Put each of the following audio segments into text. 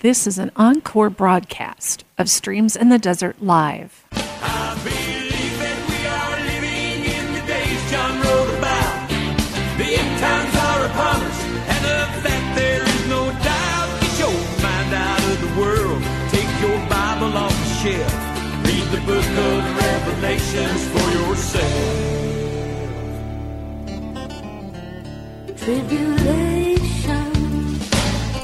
This is an encore broadcast of Streams in the Desert Live. I believe that we are living in the days John wrote about. The end times are upon us, and of that there is no doubt. Get your mind out of the world, take your Bible off the shelf, read the book of Revelations for yourself. Tribulation.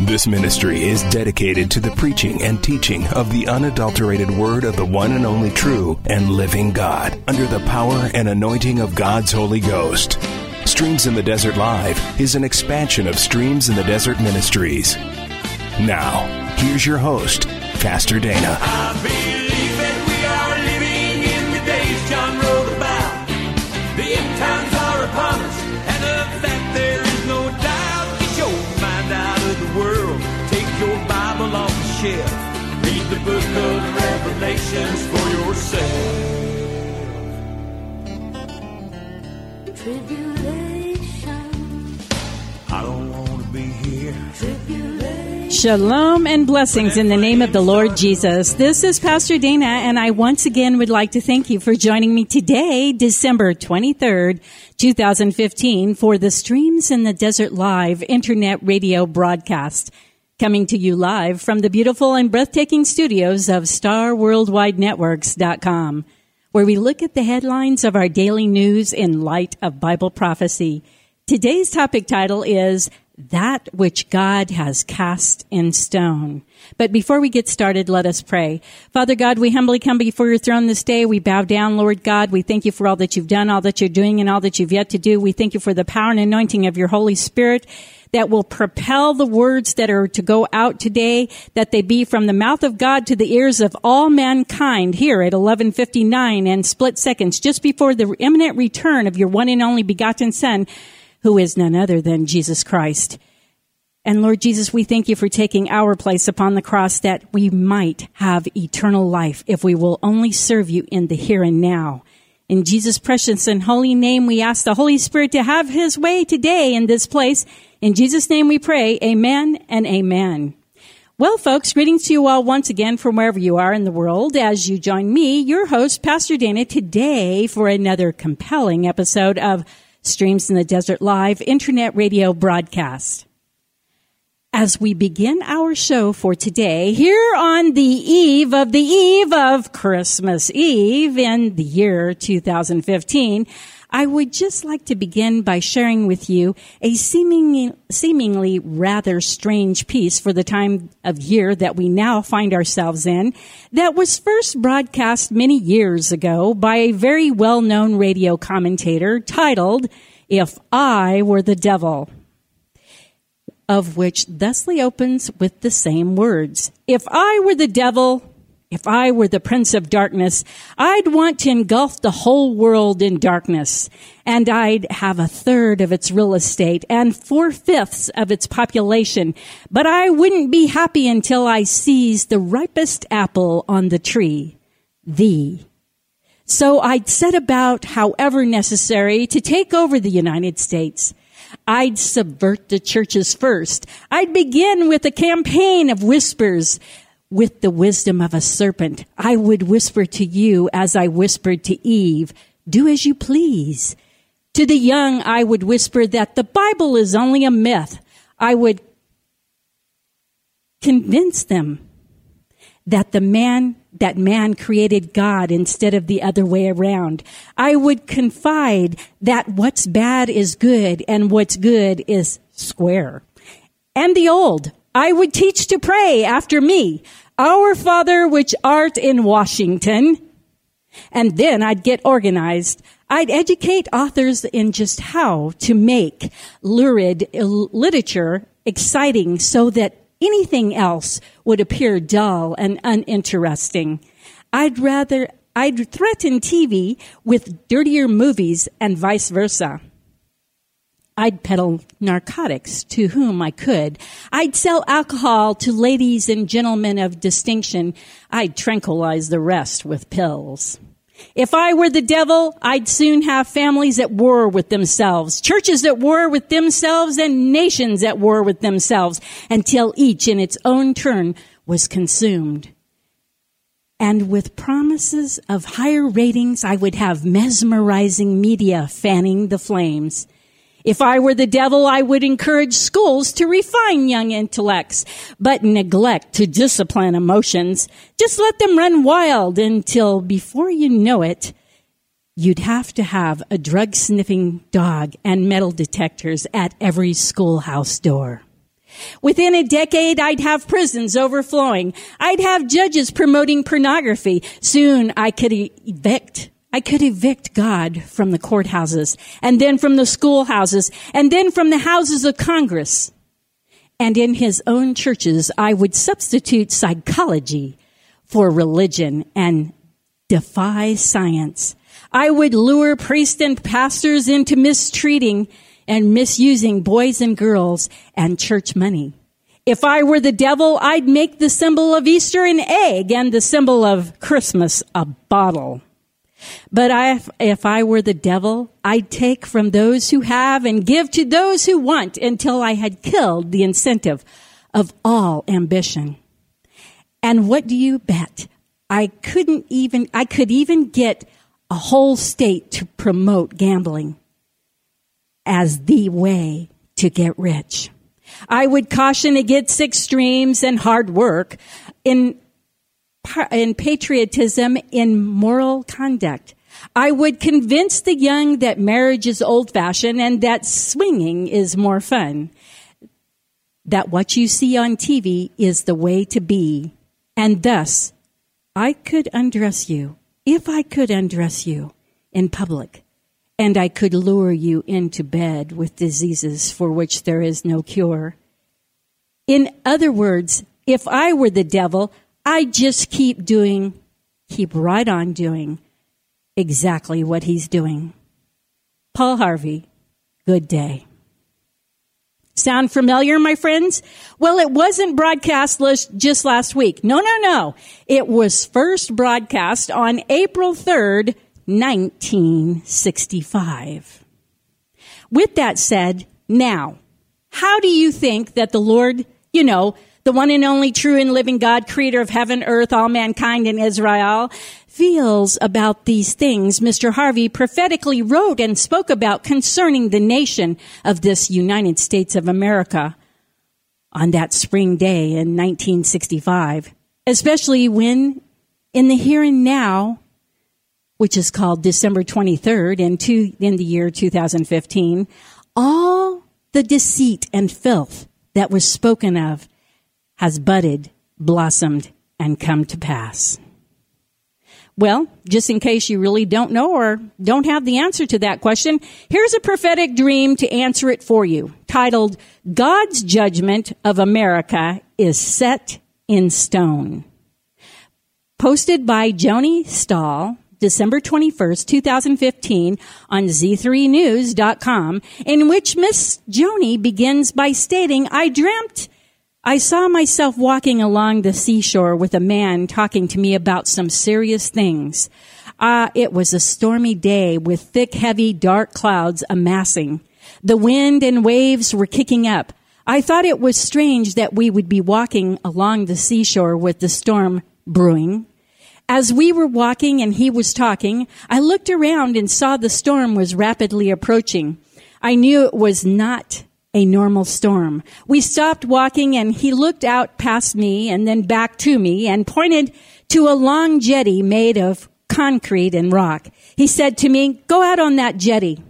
This ministry is dedicated to the preaching and teaching of the unadulterated word of the one and only true and living God under the power and anointing of God's Holy Ghost. Streams in the Desert Live is an expansion of Streams in the Desert Ministries. Now, here's your host, Pastor Dana. Shalom and blessings in the name of the Lord Jesus. This is Pastor Dana, and I once again would like to thank you for joining me today, December 23rd, 2015, for the Streams in the Desert Live internet radio broadcast. Coming to you live from the beautiful and breathtaking studios of StarWorldWideNetworks.com, where we look at the headlines of our daily news in light of Bible prophecy. Today's topic title is that which God has cast in stone. But before we get started, let us pray. Father God, we humbly come before your throne this day. We bow down, Lord God. We thank you for all that you've done, all that you're doing, and all that you've yet to do. We thank you for the power and anointing of your Holy Spirit that will propel the words that are to go out today, that they be from the mouth of God to the ears of all mankind here at 1159 and split seconds, just before the imminent return of your one and only begotten Son, who is none other than Jesus Christ. And Lord Jesus, we thank you for taking our place upon the cross that we might have eternal life if we will only serve you in the here and now. In Jesus' precious and holy name, we ask the Holy Spirit to have his way today in this place. In Jesus' name we pray, amen and amen. Well, folks, greetings to you all once again from wherever you are in the world as you join me, your host, Pastor Dana, today for another compelling episode of Streams in the Desert Live internet radio broadcast. As we begin our show for today, here on the eve of the eve of Christmas Eve in the year 2015, I would just like to begin by sharing with you a seemingly, seemingly rather strange piece for the time of year that we now find ourselves in that was first broadcast many years ago by a very well-known radio commentator titled, If I Were the Devil of which thusly opens with the same words. If I were the devil, if I were the prince of darkness, I'd want to engulf the whole world in darkness, and I'd have a third of its real estate and four fifths of its population, but I wouldn't be happy until I seized the ripest apple on the tree, thee. So I'd set about, however necessary, to take over the United States. I'd subvert the churches first. I'd begin with a campaign of whispers. With the wisdom of a serpent, I would whisper to you as I whispered to Eve, do as you please. To the young, I would whisper that the Bible is only a myth. I would convince them that the man that man created God instead of the other way around. I would confide that what's bad is good and what's good is square. And the old, I would teach to pray after me, Our Father which art in Washington. And then I'd get organized. I'd educate authors in just how to make lurid uh, literature exciting so that anything else would appear dull and uninteresting. I'd rather, I'd threaten TV with dirtier movies and vice versa. I'd peddle narcotics to whom I could. I'd sell alcohol to ladies and gentlemen of distinction. I'd tranquilize the rest with pills. If I were the devil, I'd soon have families at war with themselves, churches at war with themselves, and nations at war with themselves until each in its own turn was consumed. And with promises of higher ratings, I would have mesmerizing media fanning the flames. If I were the devil, I would encourage schools to refine young intellects, but neglect to discipline emotions. Just let them run wild until before you know it, you'd have to have a drug sniffing dog and metal detectors at every schoolhouse door. Within a decade, I'd have prisons overflowing. I'd have judges promoting pornography. Soon I could evict I could evict God from the courthouses and then from the schoolhouses and then from the houses of Congress. And in his own churches, I would substitute psychology for religion and defy science. I would lure priests and pastors into mistreating and misusing boys and girls and church money. If I were the devil, I'd make the symbol of Easter an egg and the symbol of Christmas a bottle. But I, if I were the devil, I'd take from those who have and give to those who want until I had killed the incentive of all ambition. And what do you bet? I couldn't even, I could even get a whole state to promote gambling as the way to get rich. I would caution against extremes and hard work in in patriotism in moral conduct. I would convince the young that marriage is old fashioned and that swinging is more fun. That what you see on TV is the way to be. And thus, I could undress you, if I could undress you in public, and I could lure you into bed with diseases for which there is no cure. In other words, if I were the devil, I just keep doing, keep right on doing exactly what he's doing. Paul Harvey, good day. Sound familiar, my friends? Well, it wasn't broadcast just last week. No, no, no. It was first broadcast on April 3rd, 1965. With that said, now, how do you think that the Lord, you know, the one and only true and living God, creator of heaven, earth, all mankind, and Israel, feels about these things Mr. Harvey prophetically wrote and spoke about concerning the nation of this United States of America on that spring day in 1965, especially when in the here and now, which is called December 23rd in, two, in the year 2015, all the deceit and filth that was spoken of has budded, blossomed, and come to pass? Well, just in case you really don't know or don't have the answer to that question, here's a prophetic dream to answer it for you, titled, God's Judgment of America is Set in Stone. Posted by Joni Stahl, December 21st, 2015 on z3news.com, in which Miss Joni begins by stating, I dreamt I saw myself walking along the seashore with a man talking to me about some serious things. Ah, uh, it was a stormy day with thick, heavy, dark clouds amassing. The wind and waves were kicking up. I thought it was strange that we would be walking along the seashore with the storm brewing. As we were walking and he was talking, I looked around and saw the storm was rapidly approaching. I knew it was not a normal storm. We stopped walking and he looked out past me and then back to me and pointed to a long jetty made of concrete and rock. He said to me, go out on that jetty.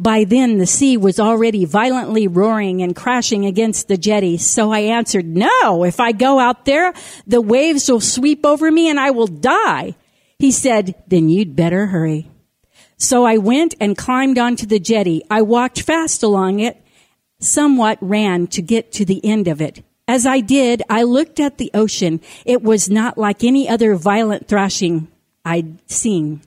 By then the sea was already violently roaring and crashing against the jetty. So I answered, no, if I go out there, the waves will sweep over me and I will die. He said, then you'd better hurry. So I went and climbed onto the jetty. I walked fast along it, somewhat ran to get to the end of it. As I did, I looked at the ocean. It was not like any other violent thrashing I'd seen.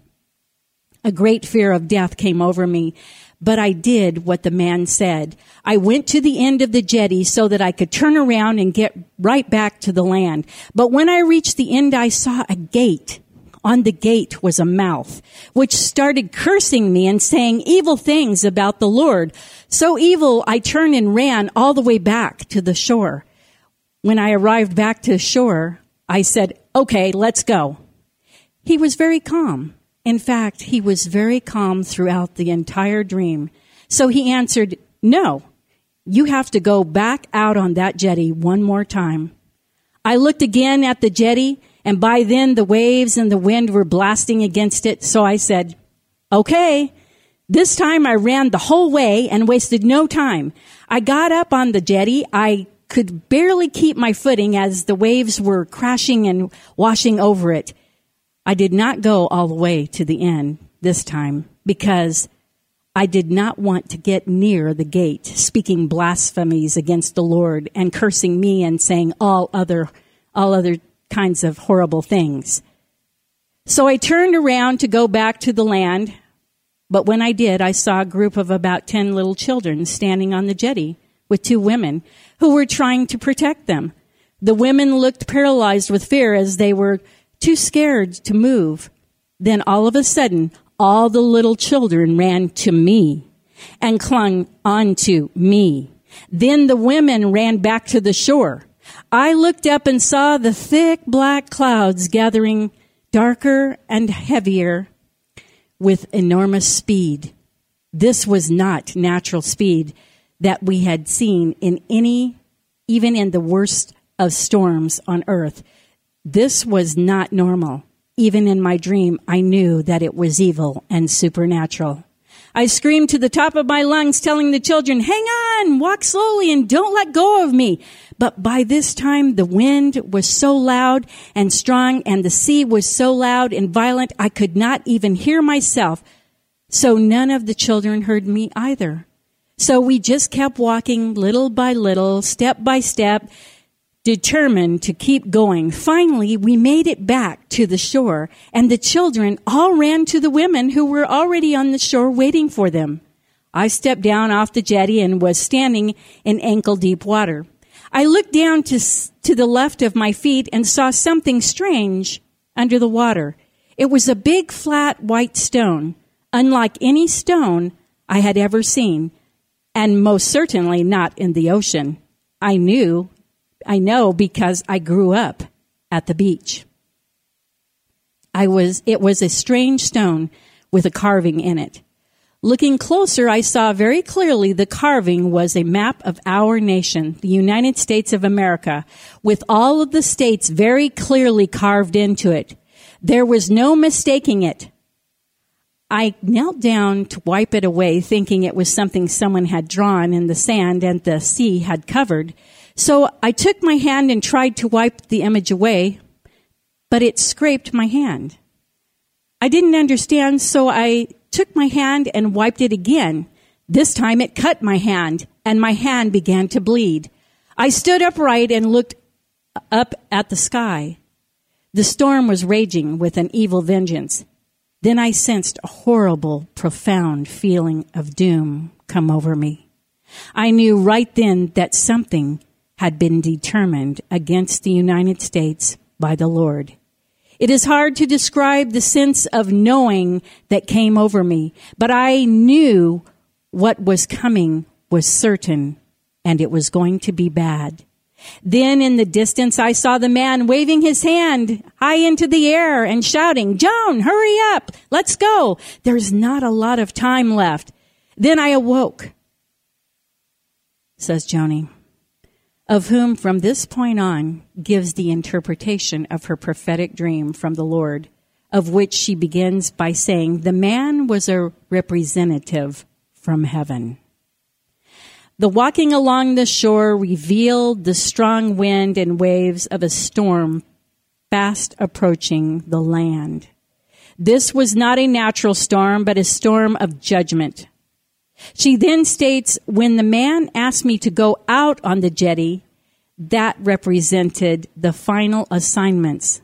A great fear of death came over me, but I did what the man said. I went to the end of the jetty so that I could turn around and get right back to the land. But when I reached the end, I saw a gate. On the gate was a mouth, which started cursing me and saying evil things about the Lord. So evil, I turned and ran all the way back to the shore. When I arrived back to shore, I said, okay, let's go. He was very calm. In fact, he was very calm throughout the entire dream. So he answered, no, you have to go back out on that jetty one more time. I looked again at the jetty and by then the waves and the wind were blasting against it. So I said, okay. This time I ran the whole way and wasted no time. I got up on the jetty. I could barely keep my footing as the waves were crashing and washing over it. I did not go all the way to the end this time because I did not want to get near the gate, speaking blasphemies against the Lord and cursing me and saying all other, all other kinds of horrible things. So I turned around to go back to the land, but when I did, I saw a group of about 10 little children standing on the jetty with two women who were trying to protect them. The women looked paralyzed with fear as they were too scared to move. Then all of a sudden, all the little children ran to me and clung onto me. Then the women ran back to the shore. I looked up and saw the thick black clouds gathering darker and heavier with enormous speed. This was not natural speed that we had seen in any, even in the worst of storms on earth. This was not normal. Even in my dream, I knew that it was evil and supernatural. I screamed to the top of my lungs, telling the children, hang on, walk slowly and don't let go of me. But by this time, the wind was so loud and strong and the sea was so loud and violent, I could not even hear myself. So none of the children heard me either. So we just kept walking little by little, step by step, determined to keep going. Finally, we made it back to the shore and the children all ran to the women who were already on the shore waiting for them. I stepped down off the jetty and was standing in ankle deep water. I looked down to, to the left of my feet and saw something strange under the water. It was a big flat white stone, unlike any stone I had ever seen, and most certainly not in the ocean. I knew I know because I grew up at the beach. I was, it was a strange stone with a carving in it. Looking closer, I saw very clearly the carving was a map of our nation, the United States of America, with all of the states very clearly carved into it. There was no mistaking it. I knelt down to wipe it away, thinking it was something someone had drawn in the sand and the sea had covered. So I took my hand and tried to wipe the image away, but it scraped my hand. I didn't understand, so I took my hand and wiped it again. This time it cut my hand, and my hand began to bleed. I stood upright and looked up at the sky. The storm was raging with an evil vengeance. Then I sensed a horrible, profound feeling of doom come over me. I knew right then that something had been determined against the United States by the Lord. It is hard to describe the sense of knowing that came over me, but I knew what was coming was certain and it was going to be bad. Then in the distance, I saw the man waving his hand high into the air and shouting, Joan, hurry up. Let's go. There's not a lot of time left. Then I awoke, says Joni of whom from this point on gives the interpretation of her prophetic dream from the Lord, of which she begins by saying, The man was a representative from heaven. The walking along the shore revealed the strong wind and waves of a storm fast approaching the land. This was not a natural storm, but a storm of judgment. She then states, when the man asked me to go out on the jetty, that represented the final assignments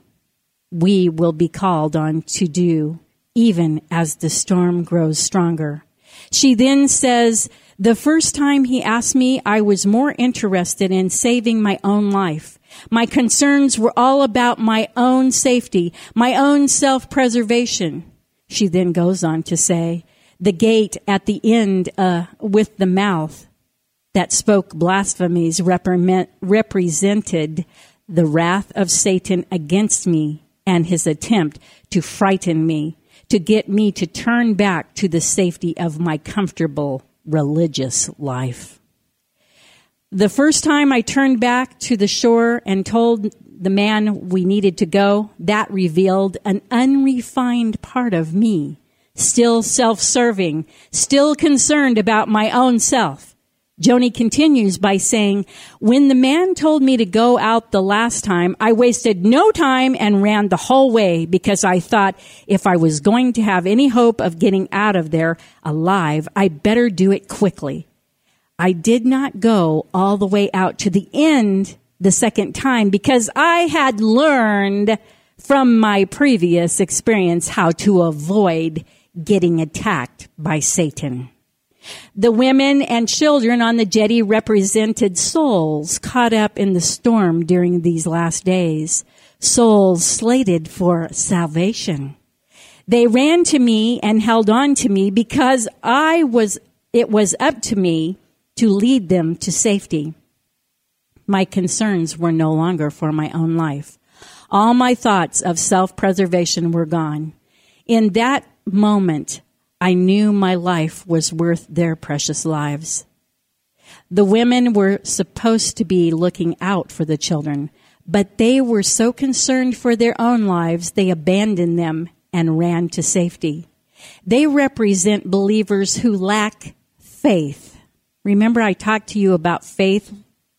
we will be called on to do, even as the storm grows stronger. She then says, the first time he asked me, I was more interested in saving my own life. My concerns were all about my own safety, my own self-preservation. She then goes on to say, the gate at the end uh, with the mouth that spoke blasphemies represent, represented the wrath of Satan against me and his attempt to frighten me, to get me to turn back to the safety of my comfortable religious life. The first time I turned back to the shore and told the man we needed to go, that revealed an unrefined part of me, still self-serving, still concerned about my own self. Joni continues by saying, when the man told me to go out the last time, I wasted no time and ran the whole way because I thought if I was going to have any hope of getting out of there alive, I better do it quickly. I did not go all the way out to the end the second time because I had learned from my previous experience how to avoid getting attacked by Satan. The women and children on the jetty represented souls caught up in the storm during these last days, souls slated for salvation. They ran to me and held on to me because I was, it was up to me to lead them to safety. My concerns were no longer for my own life. All my thoughts of self-preservation were gone. In that moment, I knew my life was worth their precious lives. The women were supposed to be looking out for the children, but they were so concerned for their own lives, they abandoned them and ran to safety. They represent believers who lack faith. Remember I talked to you about faith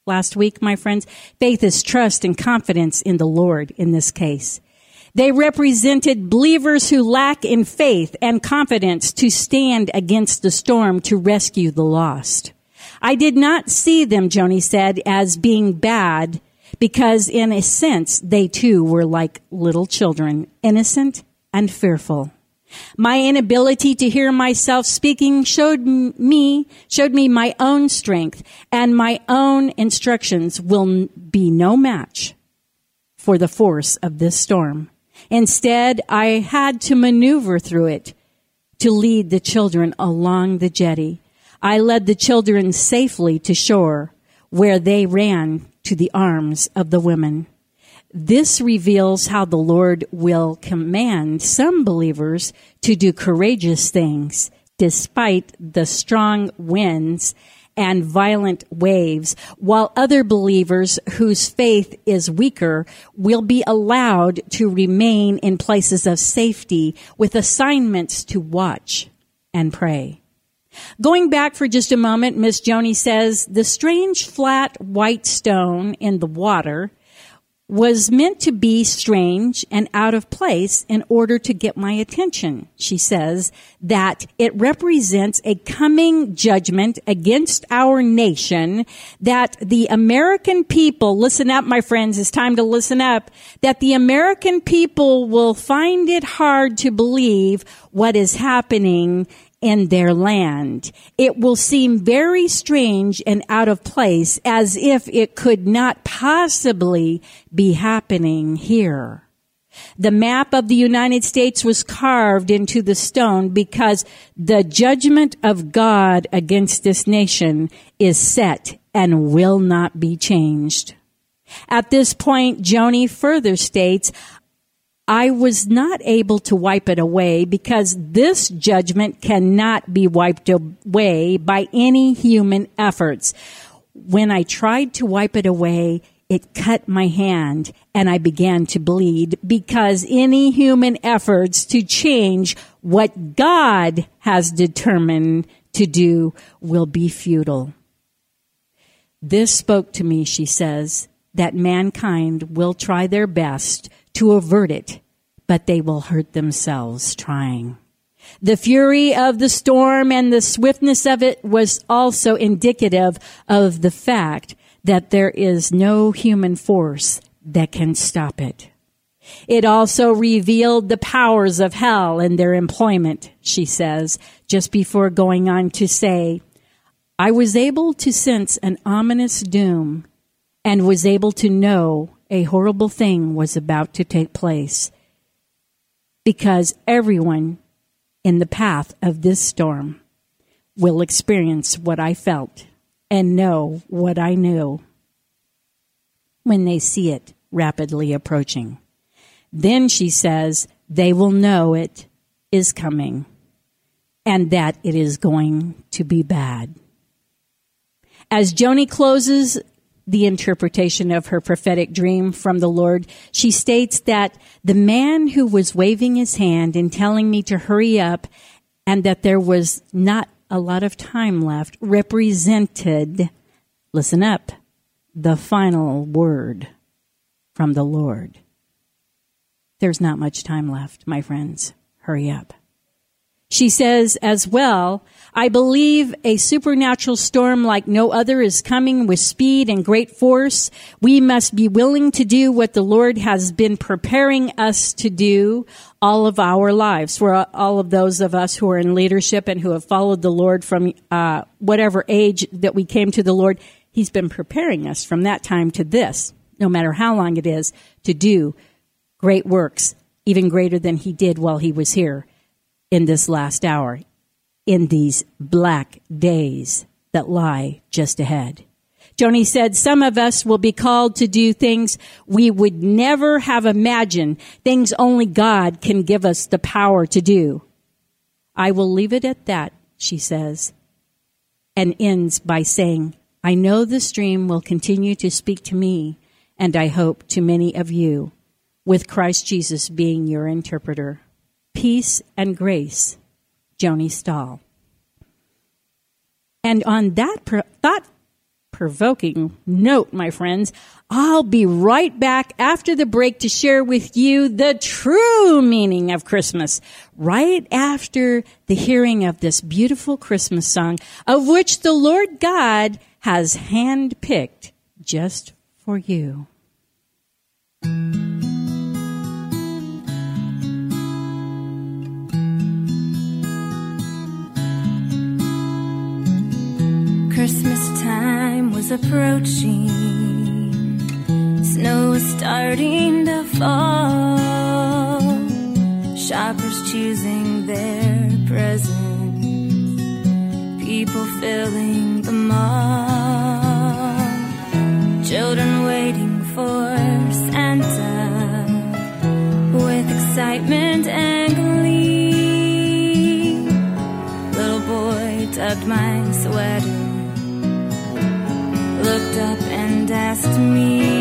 last week, my friends? Faith is trust and confidence in the Lord in this case. They represented believers who lack in faith and confidence to stand against the storm to rescue the lost. I did not see them, Joni said, as being bad because in a sense they too were like little children, innocent and fearful. My inability to hear myself speaking showed me, showed me my own strength and my own instructions will be no match for the force of this storm. Instead, I had to maneuver through it to lead the children along the jetty. I led the children safely to shore where they ran to the arms of the women. This reveals how the Lord will command some believers to do courageous things despite the strong winds and violent waves, while other believers whose faith is weaker will be allowed to remain in places of safety with assignments to watch and pray. Going back for just a moment, Miss Joni says the strange flat white stone in the water was meant to be strange and out of place in order to get my attention. She says that it represents a coming judgment against our nation that the American people, listen up, my friends, it's time to listen up, that the American people will find it hard to believe what is happening in their land. It will seem very strange and out of place as if it could not possibly be happening here. The map of the United States was carved into the stone because the judgment of God against this nation is set and will not be changed. At this point, Joni further states, I was not able to wipe it away because this judgment cannot be wiped away by any human efforts. When I tried to wipe it away, it cut my hand and I began to bleed because any human efforts to change what God has determined to do will be futile. This spoke to me, she says, that mankind will try their best to avert it, but they will hurt themselves trying. The fury of the storm and the swiftness of it was also indicative of the fact that there is no human force that can stop it. It also revealed the powers of hell and their employment, she says, just before going on to say, I was able to sense an ominous doom and was able to know a horrible thing was about to take place because everyone in the path of this storm will experience what I felt and know what I knew when they see it rapidly approaching. Then she says, they will know it is coming and that it is going to be bad. As Joni closes the interpretation of her prophetic dream from the Lord, she states that the man who was waving his hand and telling me to hurry up and that there was not a lot of time left represented, listen up, the final word from the Lord. There's not much time left, my friends. Hurry up. She says as well, I believe a supernatural storm like no other is coming with speed and great force. We must be willing to do what the Lord has been preparing us to do all of our lives. For all of those of us who are in leadership and who have followed the Lord from uh, whatever age that we came to the Lord, He's been preparing us from that time to this, no matter how long it is, to do great works, even greater than He did while He was here in this last hour, in these black days that lie just ahead. Joni said, some of us will be called to do things we would never have imagined, things only God can give us the power to do. I will leave it at that, she says, and ends by saying, I know this dream will continue to speak to me, and I hope to many of you, with Christ Jesus being your interpreter. Peace and Grace, Joni Stahl. And on that pro- thought provoking note, my friends, I'll be right back after the break to share with you the true meaning of Christmas, right after the hearing of this beautiful Christmas song, of which the Lord God has handpicked just for you. Was approaching. Snow was starting to fall. Shoppers choosing their presents. People filling the mall. Children waiting for Santa with excitement and glee. Little boy tugged my sweater asked me,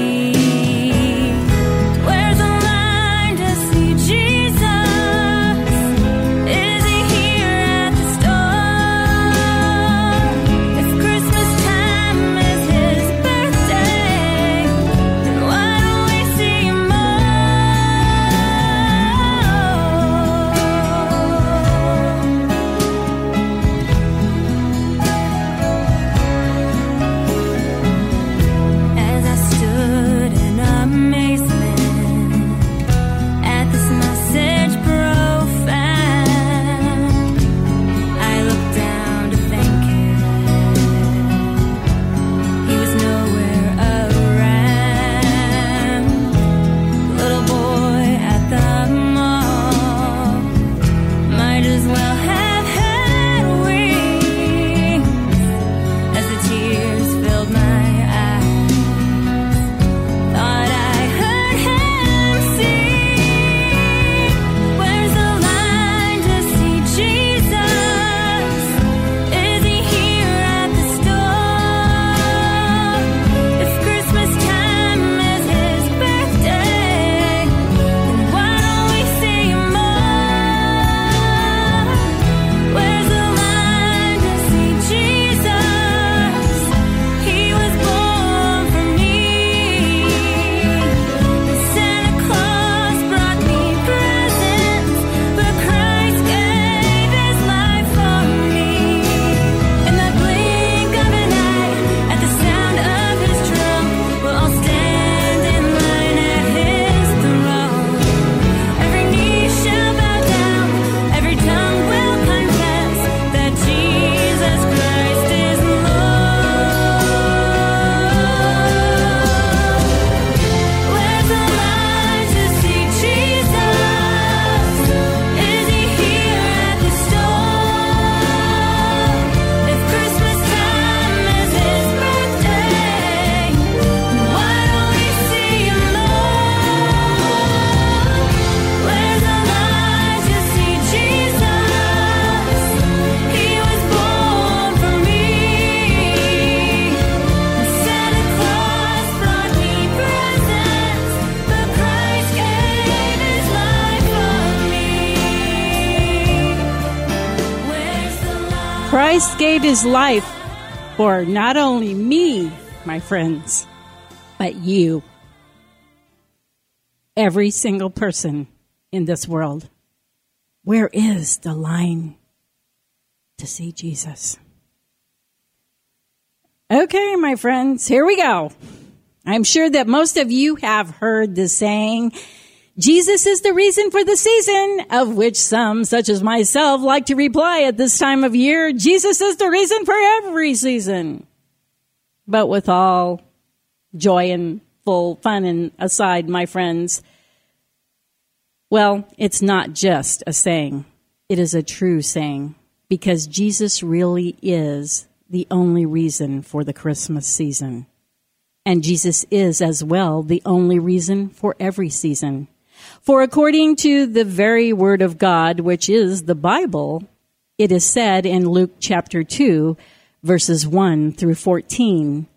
his life for not only me, my friends, but you. Every single person in this world. Where is the line to see Jesus? Okay, my friends, here we go. I'm sure that most of you have heard the saying, Jesus is the reason for the season, of which some, such as myself, like to reply at this time of year, Jesus is the reason for every season. But with all joy and full fun and aside, my friends, well, it's not just a saying. It is a true saying because Jesus really is the only reason for the Christmas season. And Jesus is as well the only reason for every season. For according to the very word of God, which is the Bible, it is said in Luke chapter 2, verses 1 through 14.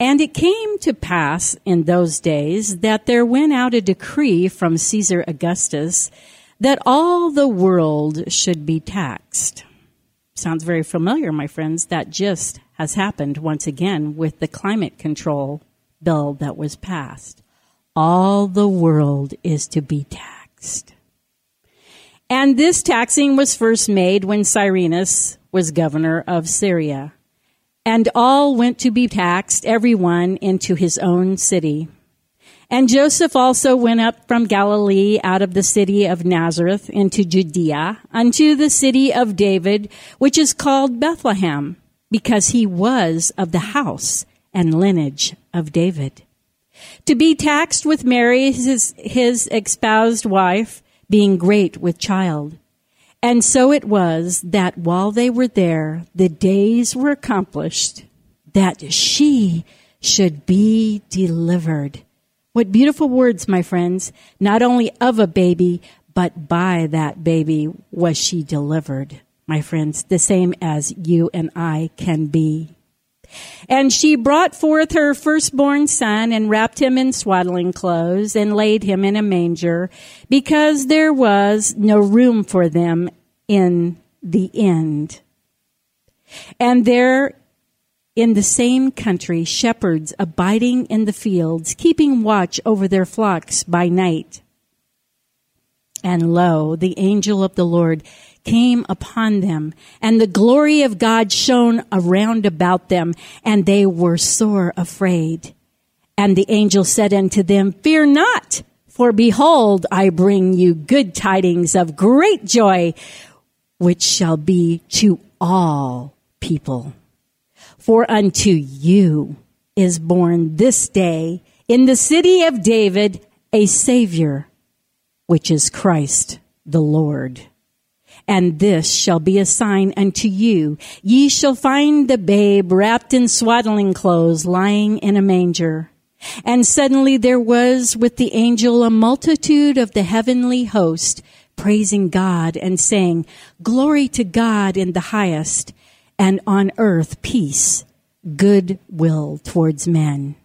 And it came to pass in those days that there went out a decree from Caesar Augustus that all the world should be taxed. Sounds very familiar, my friends. That just has happened once again with the climate control bill that was passed. All the world is to be taxed. And this taxing was first made when Cyrenius was governor of Syria. And all went to be taxed, everyone into his own city. And Joseph also went up from Galilee out of the city of Nazareth into Judea unto the city of David, which is called Bethlehem, because he was of the house and lineage of David. To be taxed with Mary, his, his espoused wife, being great with child. And so it was that while they were there, the days were accomplished that she should be delivered. What beautiful words, my friends. Not only of a baby, but by that baby was she delivered, my friends, the same as you and I can be. And she brought forth her firstborn son and wrapped him in swaddling clothes and laid him in a manger because there was no room for them in the end. And there in the same country, shepherds abiding in the fields, keeping watch over their flocks by night. And lo, the angel of the Lord came upon them, and the glory of God shone around about them, and they were sore afraid. And the angel said unto them, Fear not, for behold, I bring you good tidings of great joy, which shall be to all people. For unto you is born this day in the city of David a Savior, which is Christ the Lord. And this shall be a sign unto you. Ye shall find the babe wrapped in swaddling clothes lying in a manger. And suddenly there was with the angel a multitude of the heavenly host praising God and saying, glory to God in the highest and on earth peace, good will towards men.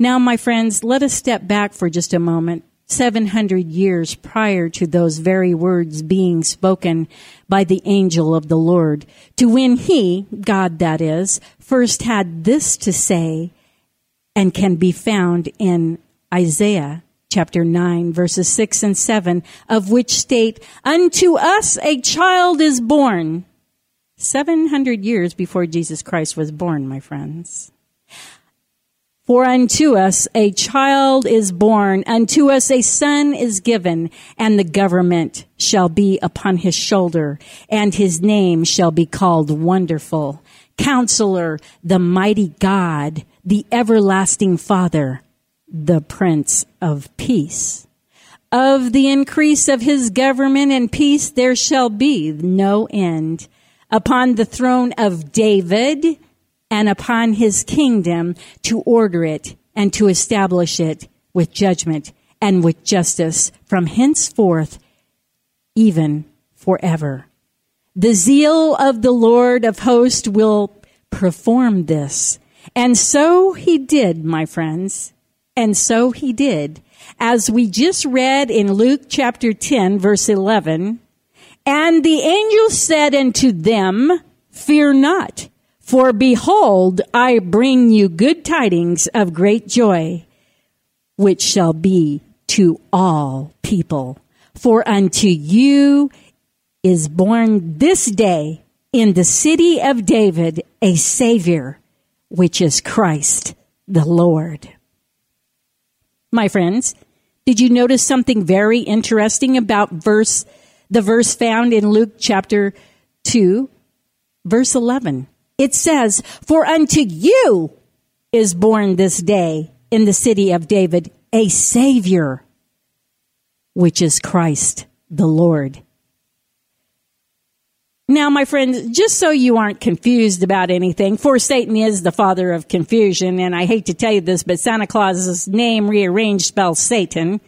Now, my friends, let us step back for just a moment. 700 years prior to those very words being spoken by the angel of the Lord, to when he, God that is, first had this to say and can be found in Isaiah chapter 9 verses 6 and 7 of which state, unto us a child is born. 700 years before Jesus Christ was born, my friends. For unto us a child is born, unto us a son is given, and the government shall be upon his shoulder, and his name shall be called Wonderful, Counselor, the Mighty God, the Everlasting Father, the Prince of Peace. Of the increase of his government and peace there shall be no end upon the throne of David and upon his kingdom to order it and to establish it with judgment and with justice from henceforth, even forever. The zeal of the Lord of hosts will perform this. And so he did, my friends. And so he did. As we just read in Luke chapter 10, verse 11, And the angel said unto them, Fear not, for behold, I bring you good tidings of great joy, which shall be to all people. For unto you is born this day in the city of David a Savior, which is Christ the Lord. My friends, did you notice something very interesting about verse, the verse found in Luke chapter 2, verse 11? It says, For unto you is born this day in the city of David a Savior, which is Christ the Lord. Now, my friends, just so you aren't confused about anything, for Satan is the father of confusion, and I hate to tell you this, but Santa Claus's name rearranged spells Satan.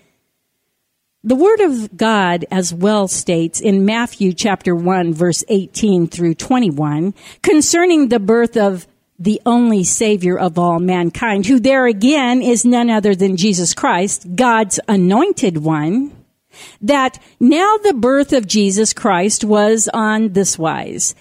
The Word of God as well states in Matthew chapter 1 verse 18 through 21 concerning the birth of the only Savior of all mankind, who there again is none other than Jesus Christ, God's anointed one that now the birth of Jesus Christ was on this wise.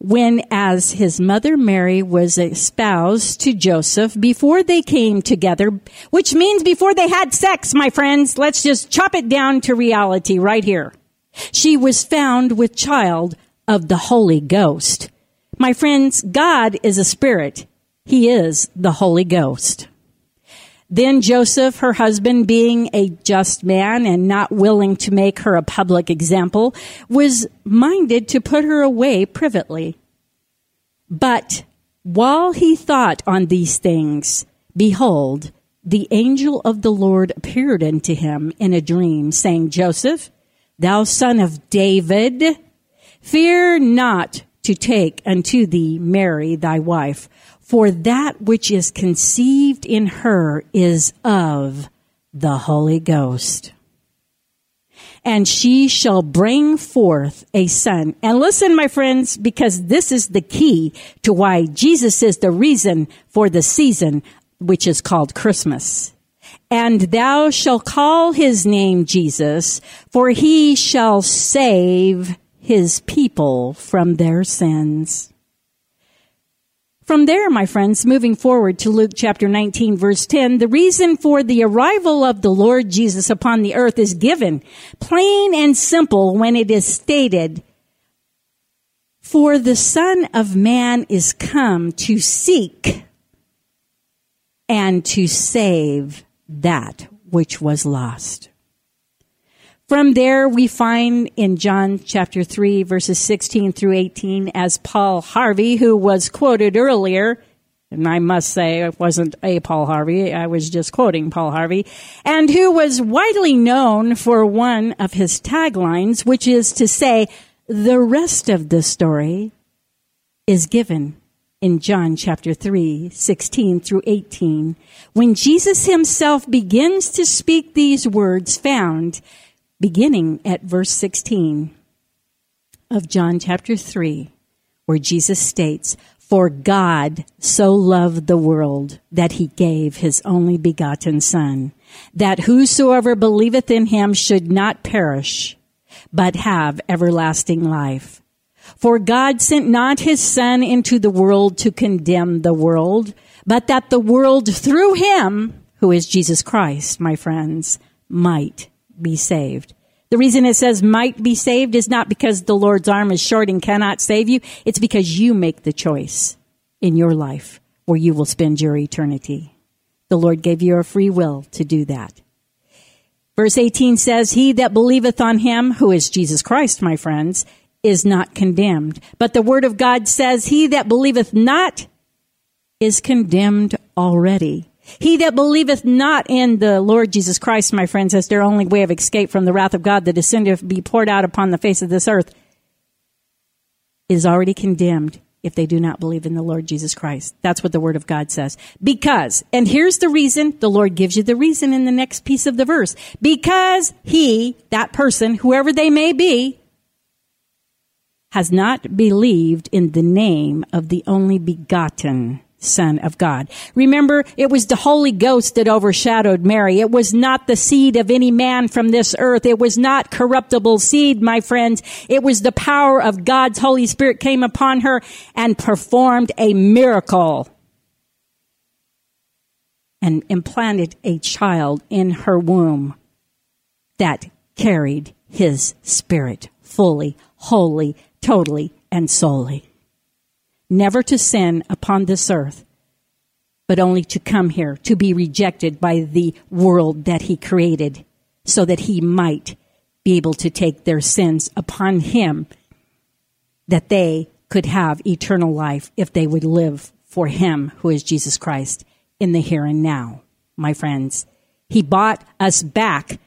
When as his mother Mary was espoused to Joseph before they came together, which means before they had sex, my friends, let's just chop it down to reality right here. She was found with child of the Holy Ghost. My friends, God is a spirit. He is the Holy Ghost. Then Joseph, her husband, being a just man and not willing to make her a public example, was minded to put her away privately. But while he thought on these things, behold, the angel of the Lord appeared unto him in a dream, saying, Joseph, thou son of David, fear not to take unto thee Mary thy wife, for that which is conceived in her is of the Holy Ghost. And she shall bring forth a son. And listen, my friends, because this is the key to why Jesus is the reason for the season, which is called Christmas. And thou shalt call his name Jesus, for he shall save his people from their sins. From there, my friends, moving forward to Luke chapter 19 verse 10, the reason for the arrival of the Lord Jesus upon the earth is given plain and simple when it is stated, for the son of man is come to seek and to save that which was lost. From there, we find in John chapter 3, verses 16 through 18, as Paul Harvey, who was quoted earlier, and I must say it wasn't a Paul Harvey, I was just quoting Paul Harvey, and who was widely known for one of his taglines, which is to say, the rest of the story is given in John chapter 3, 16 through 18, when Jesus himself begins to speak these words found beginning at verse 16 of John chapter 3, where Jesus states, For God so loved the world that he gave his only begotten Son, that whosoever believeth in him should not perish, but have everlasting life. For God sent not his Son into the world to condemn the world, but that the world through him, who is Jesus Christ, my friends, might be saved. The reason it says might be saved is not because the Lord's arm is short and cannot save you. It's because you make the choice in your life where you will spend your eternity. The Lord gave you a free will to do that. Verse 18 says, He that believeth on him, who is Jesus Christ, my friends, is not condemned. But the word of God says, He that believeth not is condemned already. He that believeth not in the Lord Jesus Christ, my friends, as their only way of escape from the wrath of God that is soon to be poured out upon the face of this earth, is already condemned if they do not believe in the Lord Jesus Christ. That's what the Word of God says. Because, and here's the reason, the Lord gives you the reason in the next piece of the verse. Because he, that person, whoever they may be, has not believed in the name of the only begotten Son of God. Remember, it was the Holy Ghost that overshadowed Mary. It was not the seed of any man from this earth. It was not corruptible seed, my friends. It was the power of God's Holy Spirit came upon her and performed a miracle and implanted a child in her womb that carried his spirit fully, wholly, totally, and solely. Never to sin upon this earth, but only to come here to be rejected by the world that he created so that he might be able to take their sins upon him that they could have eternal life if they would live for him who is Jesus Christ in the here and now, my friends. He bought us back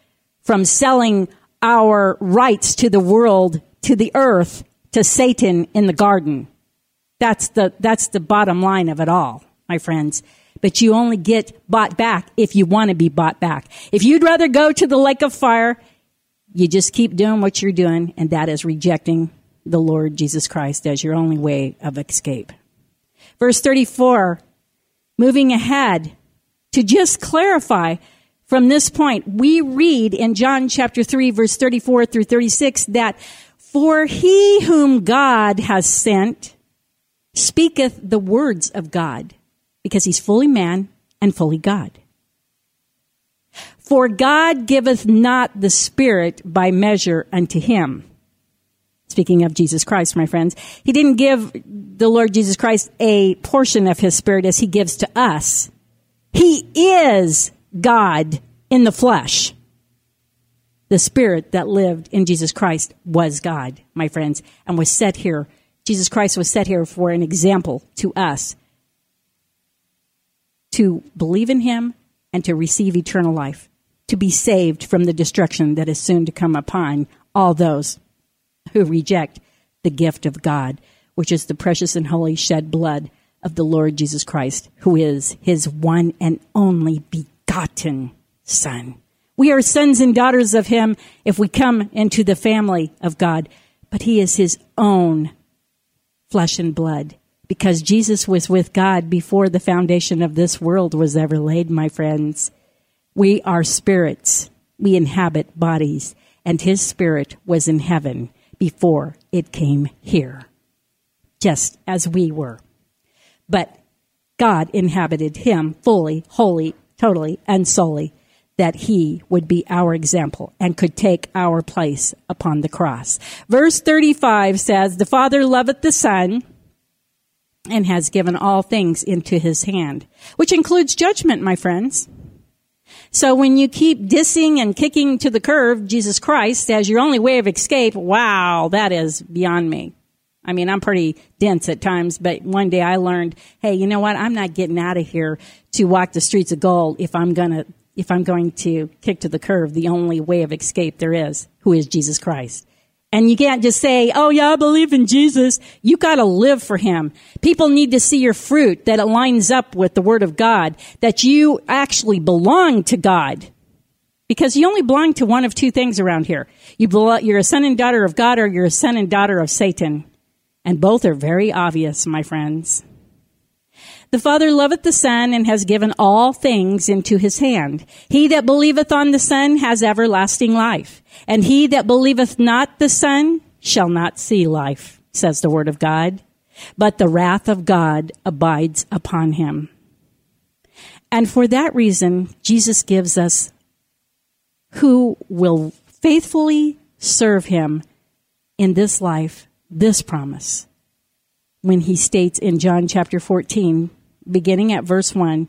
from selling our rights to the world, to the earth, to Satan in the garden. That's the, that's the bottom line of it all, my friends. But you only get bought back if you want to be bought back. If you'd rather go to the lake of fire, you just keep doing what you're doing, and that is rejecting the Lord Jesus Christ as your only way of escape. Verse 34, moving ahead to just clarify from this point, we read in John chapter 3 verse 34 through 36 that for he whom God has sent speaketh the words of God because he's fully man and fully God. For God giveth not the Spirit by measure unto him. Speaking of Jesus Christ, my friends, he didn't give the Lord Jesus Christ a portion of his Spirit as he gives to us. He is God in the flesh. The Spirit that lived in Jesus Christ was God, my friends, and was set here. Jesus Christ was set here for an example to us to believe in him and to receive eternal life, to be saved from the destruction that is soon to come upon all those who reject the gift of God, which is the precious and holy shed blood of the Lord Jesus Christ, who is his one and only begotten Son. We are sons and daughters of him if we come into the family of God, but he is his own flesh and blood because Jesus was with God before the foundation of this world was ever laid, my friends. We are spirits. We inhabit bodies, and his spirit was in heaven before it came here, just as we were. But God inhabited him fully, wholly, totally, and solely, that he would be our example and could take our place upon the cross. Verse 35 says, The Father loveth the Son and has given all things into his hand, which includes judgment, my friends. So when you keep dissing and kicking to the curb Jesus Christ as your only way of escape, wow, that is beyond me. I mean, I'm pretty dense at times, but one day I learned, hey, you know what? I'm not getting out of here to walk the streets of gold if I'm gonna, if I'm going to kick to the curb the only way of escape there is, who is Jesus Christ. And you can't just say, oh yeah, I believe in Jesus. You gotta live for Him. People need to see your fruit that it lines up with the Word of God, that you actually belong to God. Because you only belong to one of two things around here. You belong, you're a son and daughter of God or you're a son and daughter of Satan. And both are very obvious, my friends. The Father loveth the Son and has given all things into his hand. He that believeth on the Son has everlasting life. And he that believeth not the Son shall not see life, says the Word of God. But the wrath of God abides upon him. And for that reason, Jesus gives us who will faithfully serve him in this life this promise when he states in John chapter 14, beginning at verse 1,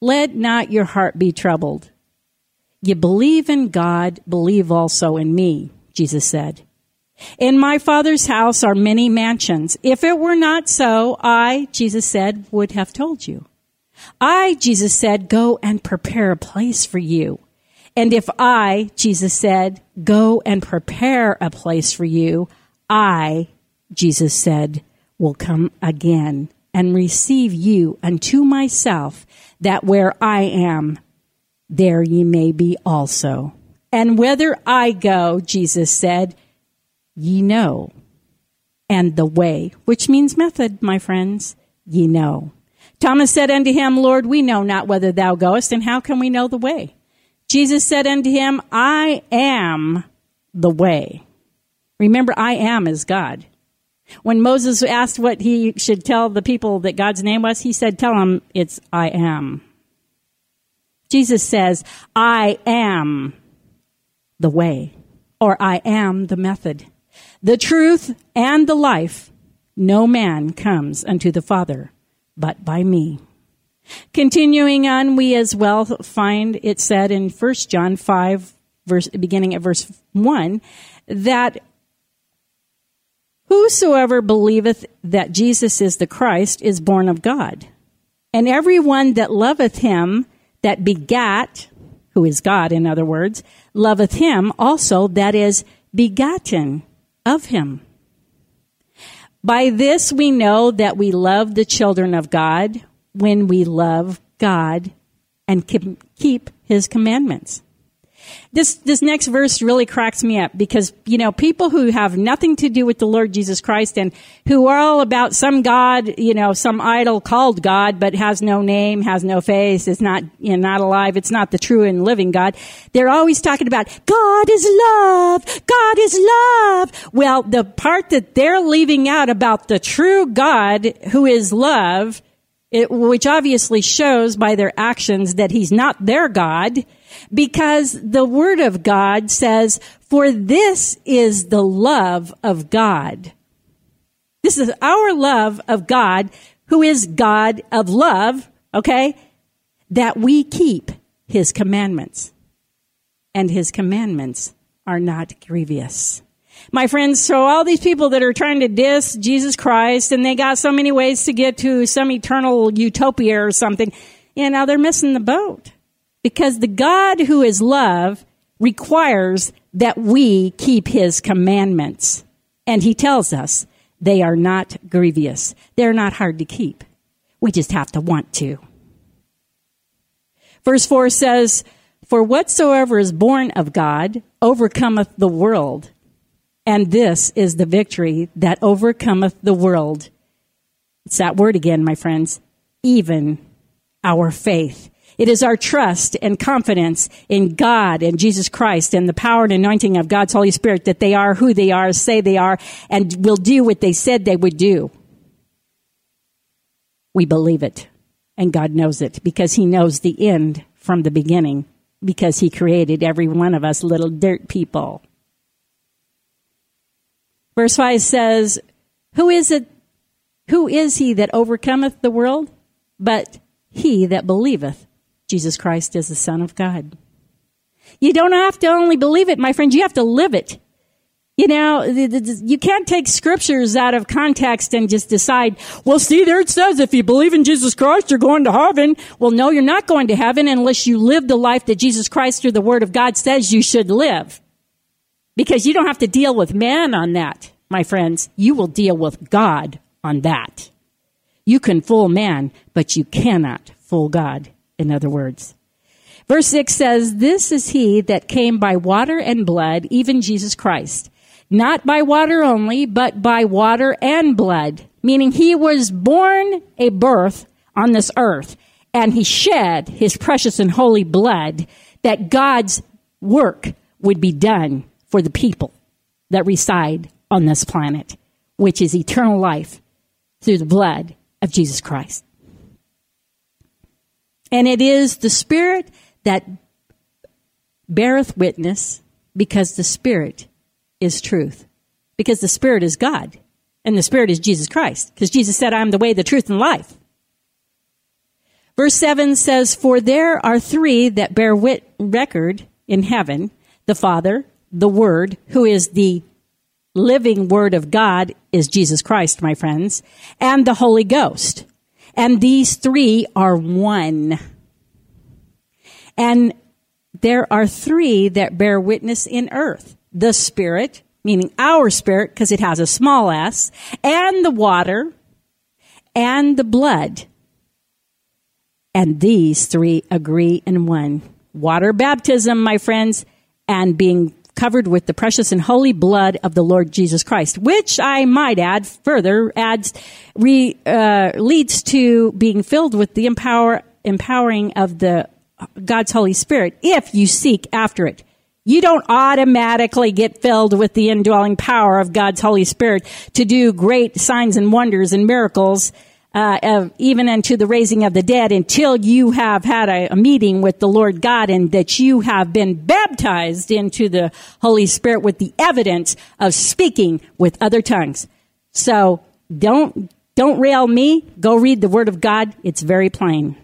let not your heart be troubled. You believe in God, believe also in me, Jesus said. In my Father's house are many mansions. If it were not so, I, Jesus said, would have told you. I, Jesus said, go and prepare a place for you. And if I, Jesus said, go and prepare a place for you, I, Jesus said, will come again and receive you unto myself, that where I am, there ye may be also. And whither I go, Jesus said, ye know. And the way, which means method, my friends, ye know. Thomas said unto him, Lord, we know not whither thou goest, and how can we know the way? Jesus said unto him, I am the way. Remember, I am is God. When Moses asked what he should tell the people that God's name was, he said, Tell them it's I am. Jesus says, I am the way, or I am the method, the truth, and the life. No man comes unto the Father but by me. Continuing on, we as well find it said in 1 John 5, verse, beginning at verse 1, that whosoever believeth that Jesus is the Christ is born of God. And everyone that loveth him that begat, who is God in other words, loveth him also that is begotten of him. By this we know that we love the children of God when we love God and keep his commandments. This, this next verse really cracks me up because, you know, people who have nothing to do with the Lord Jesus Christ and who are all about some God, you know, some idol called God, but has no name, has no face, is not, you know, not alive. It's not the true and living God. They're always talking about God is love. God is love. Well, the part that they're leaving out about the true God who is love, it, which obviously shows by their actions that he's not their God, because the word of God says, for this is the love of God. This is our love of God, who is God of love, okay? That we keep his commandments. And his commandments are not grievous. My friends, so all these people that are trying to diss Jesus Christ and they got so many ways to get to some eternal utopia or something, you know, they're missing the boat. Because the God who is love requires that we keep his commandments. And he tells us they are not grievous. They're not hard to keep. We just have to want to. Verse 4 says, For whatsoever is born of God overcometh the world. And this is the victory that overcometh the world. It's that word again, my friends. Even our faith. It is our trust and confidence in God and Jesus Christ and the power and anointing of God's Holy Spirit that they are who they are, say they are, and will do what they said they would do. We believe it. And God knows it because He knows the end from the beginning because He created every one of us little dirt people. Verse 5 says, Who is it? Who is he that overcometh the world? But he that believeth Jesus Christ is the Son of God. You don't have to only believe it, my friends. You have to live it. You know, you can't take scriptures out of context and just decide, well, see, there it says if you believe in Jesus Christ, you're going to heaven. Well, no, you're not going to heaven unless you live the life that Jesus Christ through the Word of God says you should live. Because you don't have to deal with man on that, my friends. You will deal with God on that. You can fool man, but you cannot fool God in other words. Verse 6 says, This is he that came by water and blood, even Jesus Christ. Not by water only, but by water and blood. Meaning he was born a birth on this earth, and he shed his precious and holy blood that God's work would be done for the people that reside on this planet, which is eternal life through the blood of Jesus Christ. And it is the Spirit that beareth witness because the Spirit is truth. Because the Spirit is God and the Spirit is Jesus Christ. Because Jesus said, I am the way, the truth, and life. Verse 7 says, For there are three that bear wit- record in heaven the Father, the Word, who is the living Word of God, is Jesus Christ, my friends, and the Holy Ghost. And these three are one. And there are three that bear witness in earth. The spirit, meaning our spirit, because it has a small s, and the water, and the blood. And these three agree in one. Water baptism, my friends, and being covered with the precious and holy blood of the Lord Jesus Christ, which I might add further adds, re, uh, leads to being filled with the empower, empowering of the God's Holy Spirit if you seek after it. You don't automatically get filled with the indwelling power of God's Holy Spirit to do great signs and wonders and miracles uh, of, even unto the raising of the dead until you have had a, a meeting with the Lord God and that you have been baptized into the Holy Spirit with the evidence of speaking with other tongues. So don't, don't rail me. Go read the Word of God. It's very plain.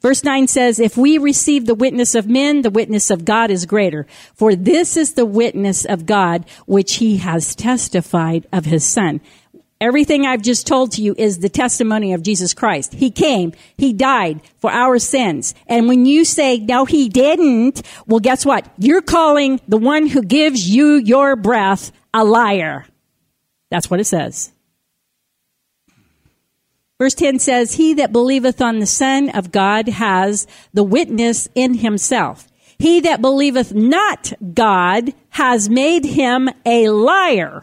Verse 9 says, If we receive the witness of men, the witness of God is greater. For this is the witness of God which he has testified of his Son. Everything I've just told to you is the testimony of Jesus Christ. He came, He died for our sins. And when you say, no, He didn't, well, guess what? You're calling the one who gives you your breath a liar. That's what it says. Verse 10 says, He that believeth on the Son of God has the witness in himself. He that believeth not God has made him a liar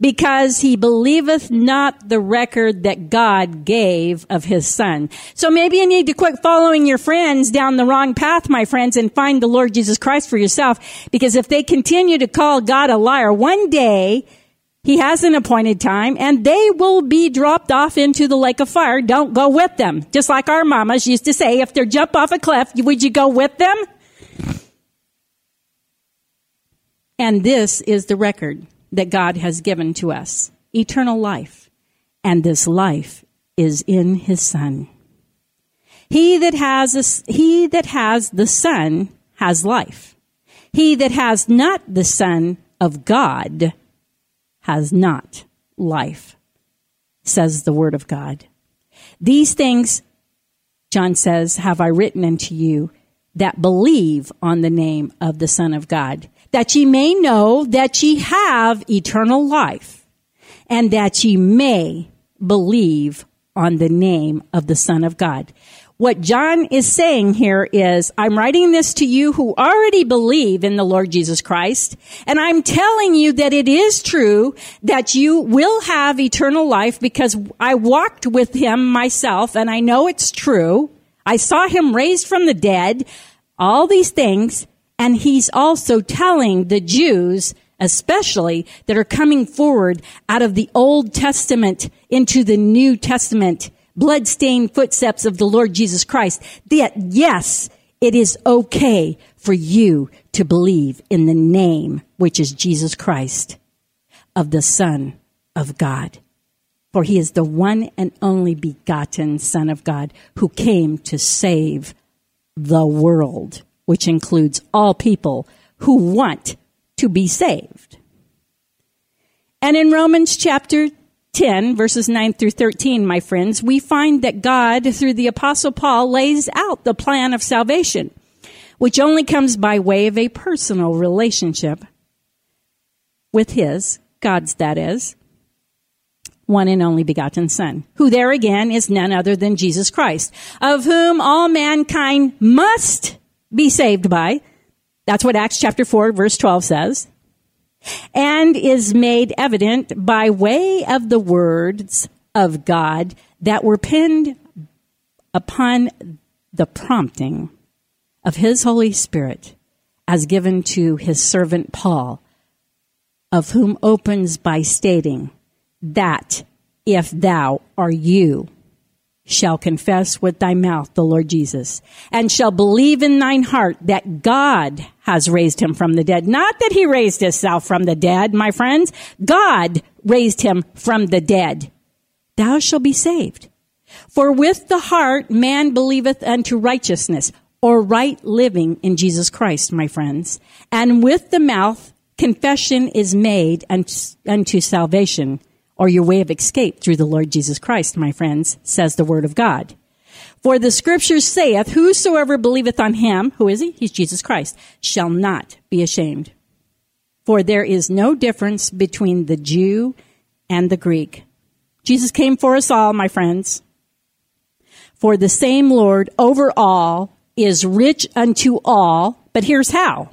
because he believeth not the record that God gave of his son. So maybe you need to quit following your friends down the wrong path, my friends, and find the Lord Jesus Christ for yourself. Because if they continue to call God a liar, one day he has an appointed time and they will be dropped off into the lake of fire. Don't go with them. Just like our mamas used to say, if they jump off a cliff, would you go with them? And this is the record that God has given to us eternal life. And this life is in his Son. He that has, a, he that has the Son has life. He that has not the Son of God has not life, says the Word of God. These things, John says, have I written unto you that believe on the name of the Son of God, that ye may know that ye have eternal life, and that ye may believe on the name of the Son of God. What John is saying here is, I'm writing this to you who already believe in the Lord Jesus Christ, and I'm telling you that it is true that you will have eternal life because I walked with him myself, and I know it's true. I saw him raised from the dead, all these things, and he's also telling the Jews, especially that are coming forward out of the Old Testament into the New Testament, bloodstained footsteps of the Lord Jesus Christ, that yes, it is okay for you to believe in the name, which is Jesus Christ, of the Son of God. For he is the one and only begotten Son of God who came to save the world, which includes all people who want to be saved. And in Romans chapter 10, verses 9 through 13, my friends, we find that God, through the Apostle Paul, lays out the plan of salvation, which only comes by way of a personal relationship with His, God's that is, one and only begotten Son, who there again is none other than Jesus Christ, of whom all mankind must be saved by. That's what Acts chapter 4 verse 12 says. And is made evident by way of the words of God that were penned upon the prompting of his Holy Spirit as given to his servant Paul, of whom opens by stating, that if thou are you shall confess with thy mouth the Lord Jesus and shall believe in thine heart that God has raised him from the dead. Not that he raised himself from the dead, my friends. God raised him from the dead. Thou shalt be saved. For with the heart man believeth unto righteousness or right living in Jesus Christ, my friends. And with the mouth confession is made unto salvation or your way of escape through the Lord Jesus Christ, my friends, says the word of God. For the scriptures saith, whosoever believeth on him, who is he? He's Jesus Christ, shall not be ashamed. For there is no difference between the Jew and the Greek. Jesus came for us all, my friends. For the same Lord over all is rich unto all, but here's how.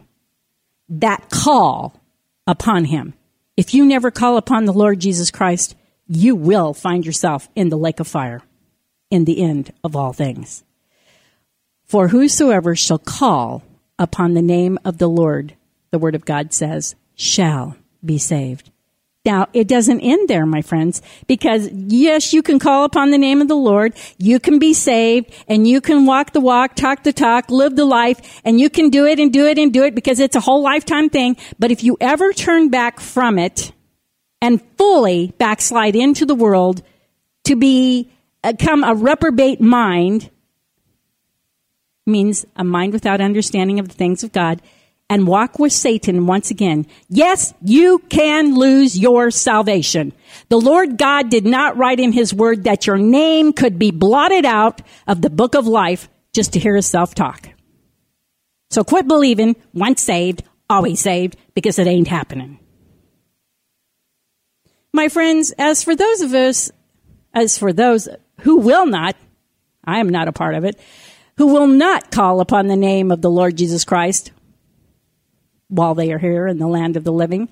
that call upon him. If you never call upon the Lord Jesus Christ, you will find yourself in the lake of fire in the end of all things. For whosoever shall call upon the name of the Lord, the word of God says, shall be saved. Now, it doesn't end there, my friends, because yes, you can call upon the name of the Lord, you can be saved, and you can walk the walk, talk the talk, live the life, and you can do it and do it and do it because it's a whole lifetime thing. But if you ever turn back from it and fully backslide into the world to be, uh, become a reprobate mind, means a mind without understanding of the things of God, and walk with Satan once again. Yes, you can lose your salvation. The Lord God did not write in his word that your name could be blotted out of the book of life just to hear his self talk. So quit believing once saved, always saved, because it ain't happening. My friends, as for those of us, as for those who will not, I am not a part of it, who will not call upon the name of the Lord Jesus Christ, while they are here in the land of the living,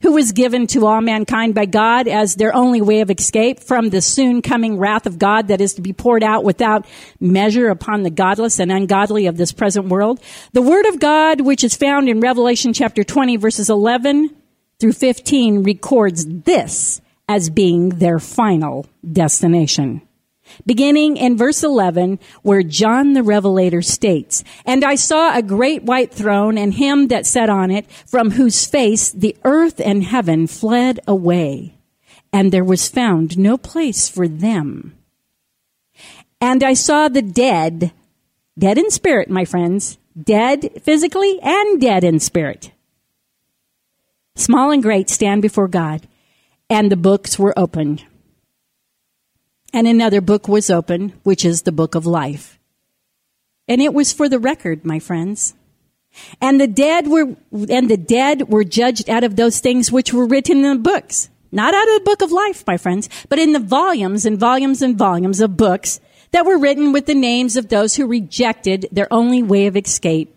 who was given to all mankind by God as their only way of escape from the soon coming wrath of God that is to be poured out without measure upon the godless and ungodly of this present world. The word of God, which is found in Revelation chapter 20 verses 11 through 15 records this as being their final destination beginning in verse 11 where John the Revelator states, And I saw a great white throne and him that sat on it, from whose face the earth and heaven fled away, and there was found no place for them. And I saw the dead, dead in spirit, my friends, dead physically and dead in spirit. Small and great stand before God, and the books were opened and another book was opened, which is the book of life. And it was for the record, my friends. And the dead were, and the dead were judged out of those things which were written in the books. Not out of the book of life, my friends, but in the volumes and volumes and volumes of books that were written with the names of those who rejected their only way of escape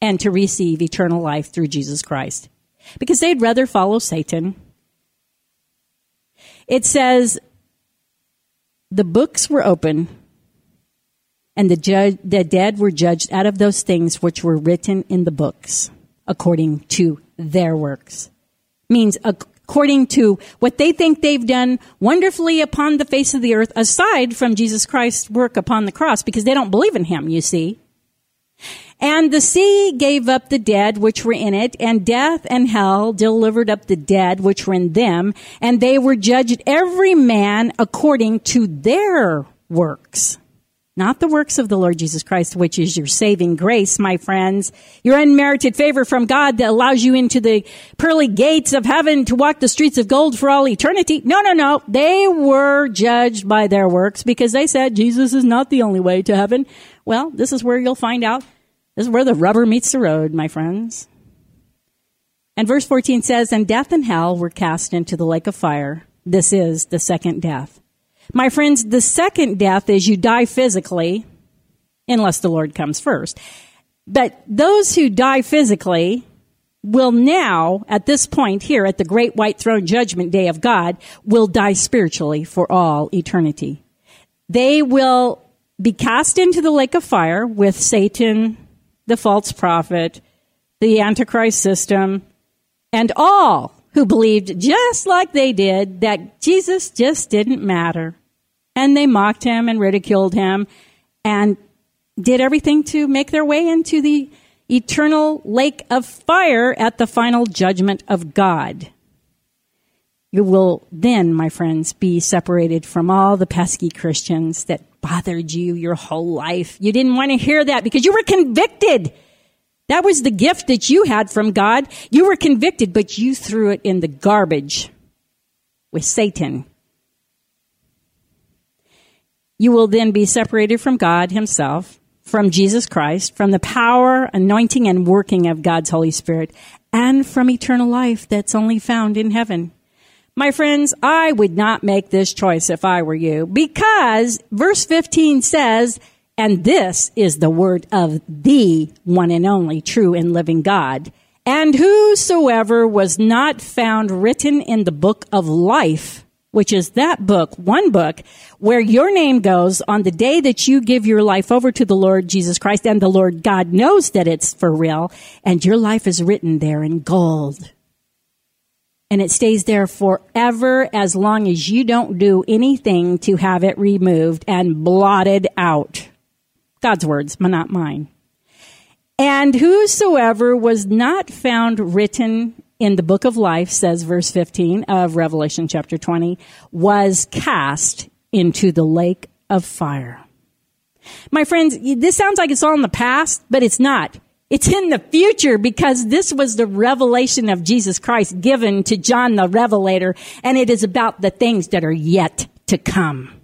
and to receive eternal life through Jesus Christ. Because they'd rather follow Satan. It says, the books were open and the, the dead were judged out of those things which were written in the books according to their works. Means according to what they think they've done wonderfully upon the face of the earth, aside from Jesus Christ's work upon the cross, because they don't believe in him, you see. And the sea gave up the dead which were in it, and death and hell delivered up the dead which were in them, and they were judged every man according to their works. Not the works of the Lord Jesus Christ, which is your saving grace, my friends. Your unmerited favor from God that allows you into the pearly gates of heaven to walk the streets of gold for all eternity. No, no, no. They were judged by their works because they said Jesus is not the only way to heaven. Well, this is where you'll find out this is where the rubber meets the road, my friends. And verse 14 says, And death and hell were cast into the lake of fire. This is the second death. My friends, the second death is you die physically, unless the Lord comes first. But those who die physically will now, at this point here at the great white throne judgment day of God, will die spiritually for all eternity. They will be cast into the lake of fire with Satan, the false prophet, the Antichrist system, and all who believed just like they did that Jesus just didn't matter. And they mocked him and ridiculed him and did everything to make their way into the eternal lake of fire at the final judgment of God. You will then, my friends, be separated from all the pesky Christians that bothered you your whole life. You didn't want to hear that because you were convicted. That was the gift that you had from God. You were convicted, but you threw it in the garbage with Satan. You will then be separated from God Himself, from Jesus Christ, from the power, anointing, and working of God's Holy Spirit, and from eternal life that's only found in heaven. My friends, I would not make this choice if I were you because verse 15 says, And this is the word of the one and only true and living God. And whosoever was not found written in the book of life, which is that book, one book, where your name goes on the day that you give your life over to the Lord Jesus Christ and the Lord God knows that it's for real and your life is written there in gold. And it stays there forever as long as you don't do anything to have it removed and blotted out. God's words, but not mine. And whosoever was not found written in the book of life, says verse 15 of Revelation chapter 20, was cast into the lake of fire. My friends, this sounds like it's all in the past, but it's not. It's in the future because this was the revelation of Jesus Christ given to John the Revelator, and it is about the things that are yet to come.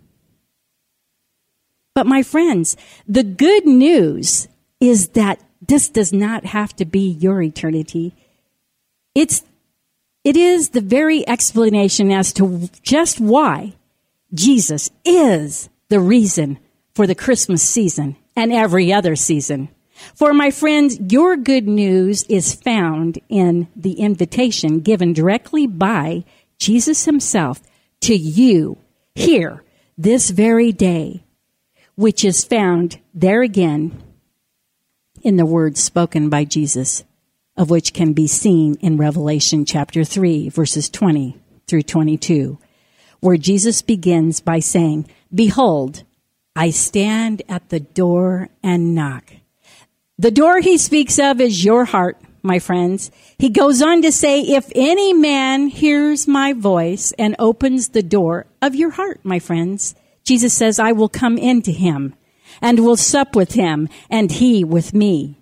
But my friends, the good news is that this does not have to be your eternity. It's, it is the very explanation as to just why Jesus is the reason for the Christmas season and every other season. For my friends, your good news is found in the invitation given directly by Jesus himself to you here this very day, which is found there again in the words spoken by Jesus, of which can be seen in Revelation chapter 3, verses 20 through 22, where Jesus begins by saying, Behold, I stand at the door and knock. The door he speaks of is your heart, my friends. He goes on to say, if any man hears my voice and opens the door of your heart, my friends, Jesus says, I will come into him and will sup with him and he with me.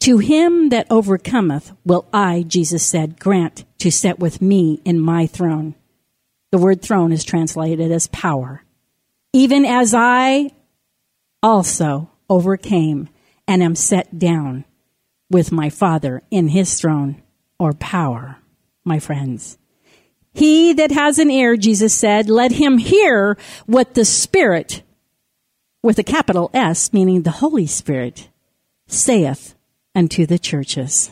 To him that overcometh will I, Jesus said, grant to sit with me in my throne. The word throne is translated as power. Even as I also overcame and am set down with my Father in his throne or power, my friends. He that has an ear, Jesus said, let him hear what the Spirit, with a capital S, meaning the Holy Spirit, saith unto the churches.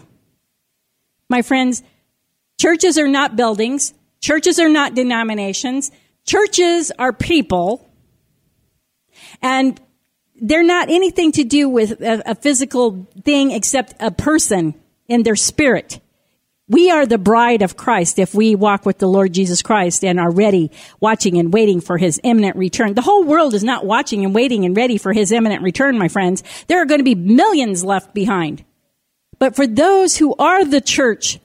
My friends, churches are not buildings. Churches are not denominations. Churches are people. And they're not anything to do with a, a physical thing except a person in their spirit. We are the bride of Christ if we walk with the Lord Jesus Christ and are ready, watching and waiting for his imminent return. The whole world is not watching and waiting and ready for his imminent return, my friends. There are going to be millions left behind. But for those who are the church,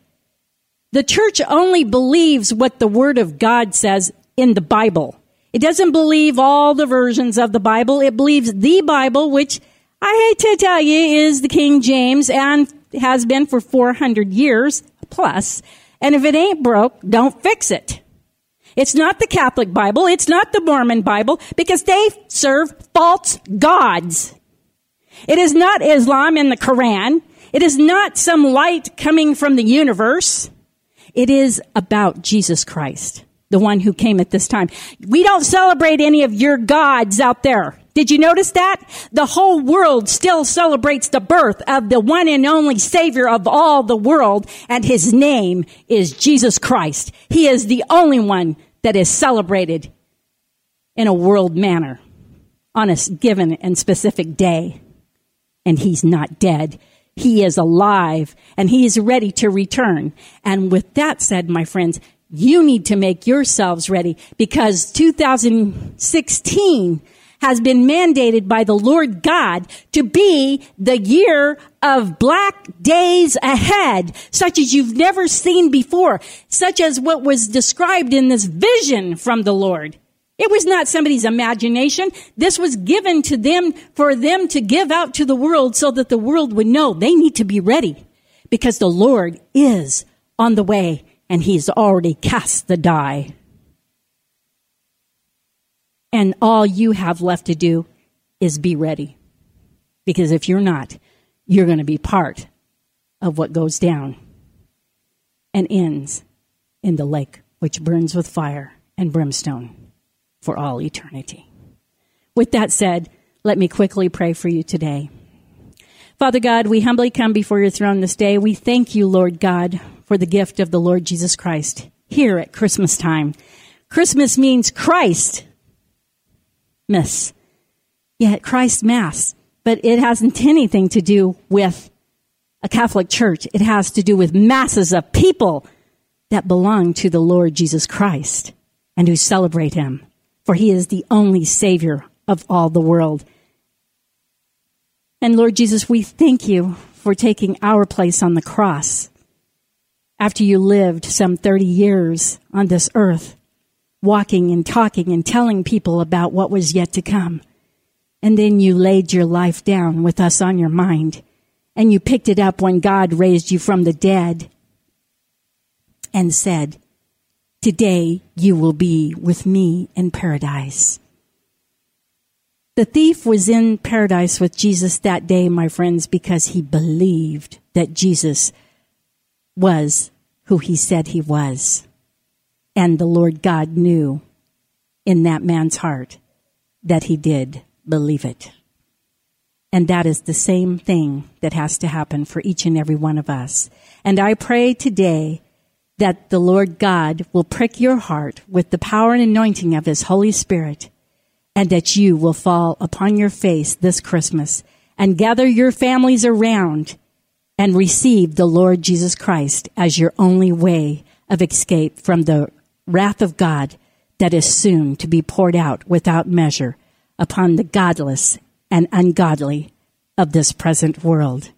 the church only believes what the word of God says in the Bible. It doesn't believe all the versions of the Bible. It believes the Bible, which I hate to tell you is the King James and has been for 400 years plus. And if it ain't broke, don't fix it. It's not the Catholic Bible. It's not the Mormon Bible because they serve false gods. It is not Islam in the Quran. It is not some light coming from the universe. It is about Jesus Christ, the one who came at this time. We don't celebrate any of your gods out there. Did you notice that? The whole world still celebrates the birth of the one and only Savior of all the world, and his name is Jesus Christ. He is the only one that is celebrated in a world manner on a given and specific day. And he's not dead. He is alive and he is ready to return. And with that said, my friends, you need to make yourselves ready because 2016 has been mandated by the Lord God to be the year of black days ahead, such as you've never seen before, such as what was described in this vision from the Lord. It was not somebody's imagination. This was given to them for them to give out to the world so that the world would know they need to be ready because the Lord is on the way and he's already cast the die. And all you have left to do is be ready. Because if you're not, you're going to be part of what goes down and ends in the lake which burns with fire and brimstone for all eternity. With that said, Let me quickly pray for you today. Father God, we humbly come before your throne this day. We thank you, Lord God, for the gift of the Lord Jesus Christ here at Christmas time. Christmas means Christ. Miss. Yeah, Christ Mass. But it hasn't anything to do with a Catholic church. It has to do with masses of people that belong to the Lord Jesus Christ and who celebrate him. For he is the only Savior of all the world. And Lord Jesus, we thank you for taking our place on the cross after you lived some 30 years on this earth, walking and talking and telling people about what was yet to come. And then you laid your life down with us on your mind and you picked it up when God raised you from the dead and said, Today you will be with me in paradise. The thief was in paradise with Jesus that day, my friends, because he believed that Jesus was who he said he was. And the Lord God knew in that man's heart that he did believe it. And that is the same thing that has to happen for each and every one of us. And I pray today that the Lord God will prick your heart with the power and anointing of His Holy Spirit and that you will fall upon your face this Christmas and gather your families around and receive the Lord Jesus Christ as your only way of escape from the wrath of God that is soon to be poured out without measure upon the godless and ungodly of this present world.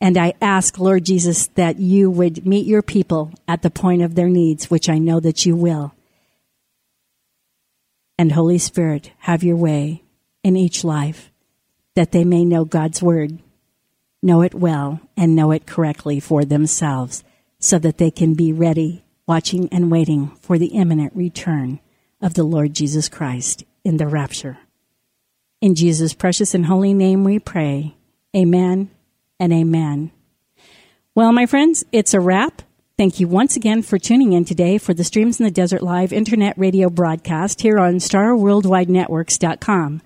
And I ask, Lord Jesus, that you would meet your people at the point of their needs, which I know that you will. And Holy Spirit, have your way in each life that they may know God's word, know it well, and know it correctly for themselves so that they can be ready, watching and waiting for the imminent return of the Lord Jesus Christ in the rapture. In Jesus' precious and holy name we pray. Amen and amen. Well, my friends, it's a wrap. Thank you once again for tuning in today for the Streams in the Desert Live internet radio broadcast here on StarWorldWideNetworks.com.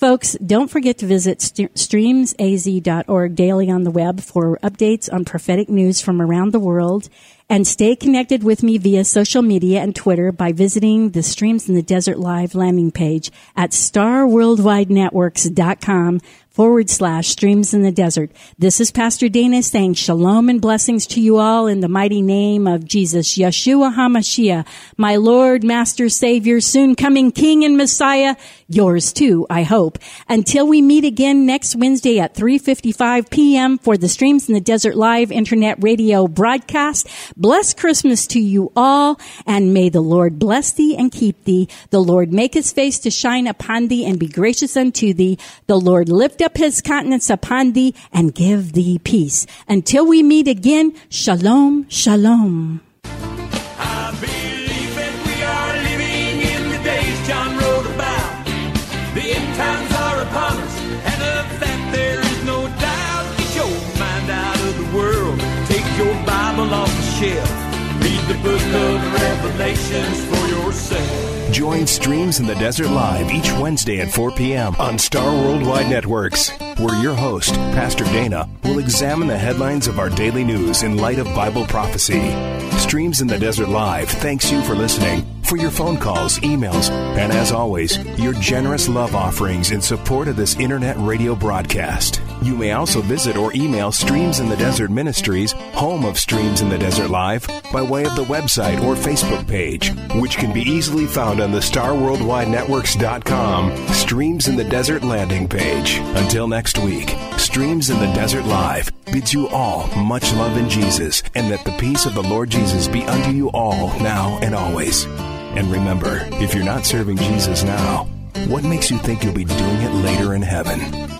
Folks, don't forget to visit st- streamsaz.org daily on the web for updates on prophetic news from around the world. And stay connected with me via social media and Twitter by visiting the Streams in the Desert Live landing page at starworldwidenetworks.com forward slash streams in the desert. This is Pastor Dana saying shalom and blessings to you all in the mighty name of Jesus, Yeshua HaMashiach, my Lord, Master, Savior, soon coming King and Messiah, yours too, I hope. Until we meet again next Wednesday at 3.55 p.m. for the Streams in the Desert Live Internet Radio broadcast. Bless Christmas to you all, and may the Lord bless thee and keep thee. The Lord make his face to shine upon thee and be gracious unto thee. The Lord lift up his countenance upon thee and give thee peace. Until we meet again, shalom, shalom. Book of Revelations. Join Streams in the Desert Live each Wednesday at 4 p.m. on Star Worldwide Networks, where your host, Pastor Dana, will examine the headlines of our daily news in light of Bible prophecy. Streams in the Desert Live thanks you for listening, for your phone calls, emails, and as always, your generous love offerings in support of this internet radio broadcast. You may also visit or email Streams in the Desert Ministries, home of Streams in the Desert Live, by way of the website or Facebook page, which can be easily found on the StarWorldWideNetworks.com Streams in the Desert landing page. Until next week, Streams in the Desert Live bids you all much love in Jesus, and that the peace of the Lord Jesus be unto you all now and always. And remember, if you're not serving Jesus now, what makes you think you'll be doing it later in heaven?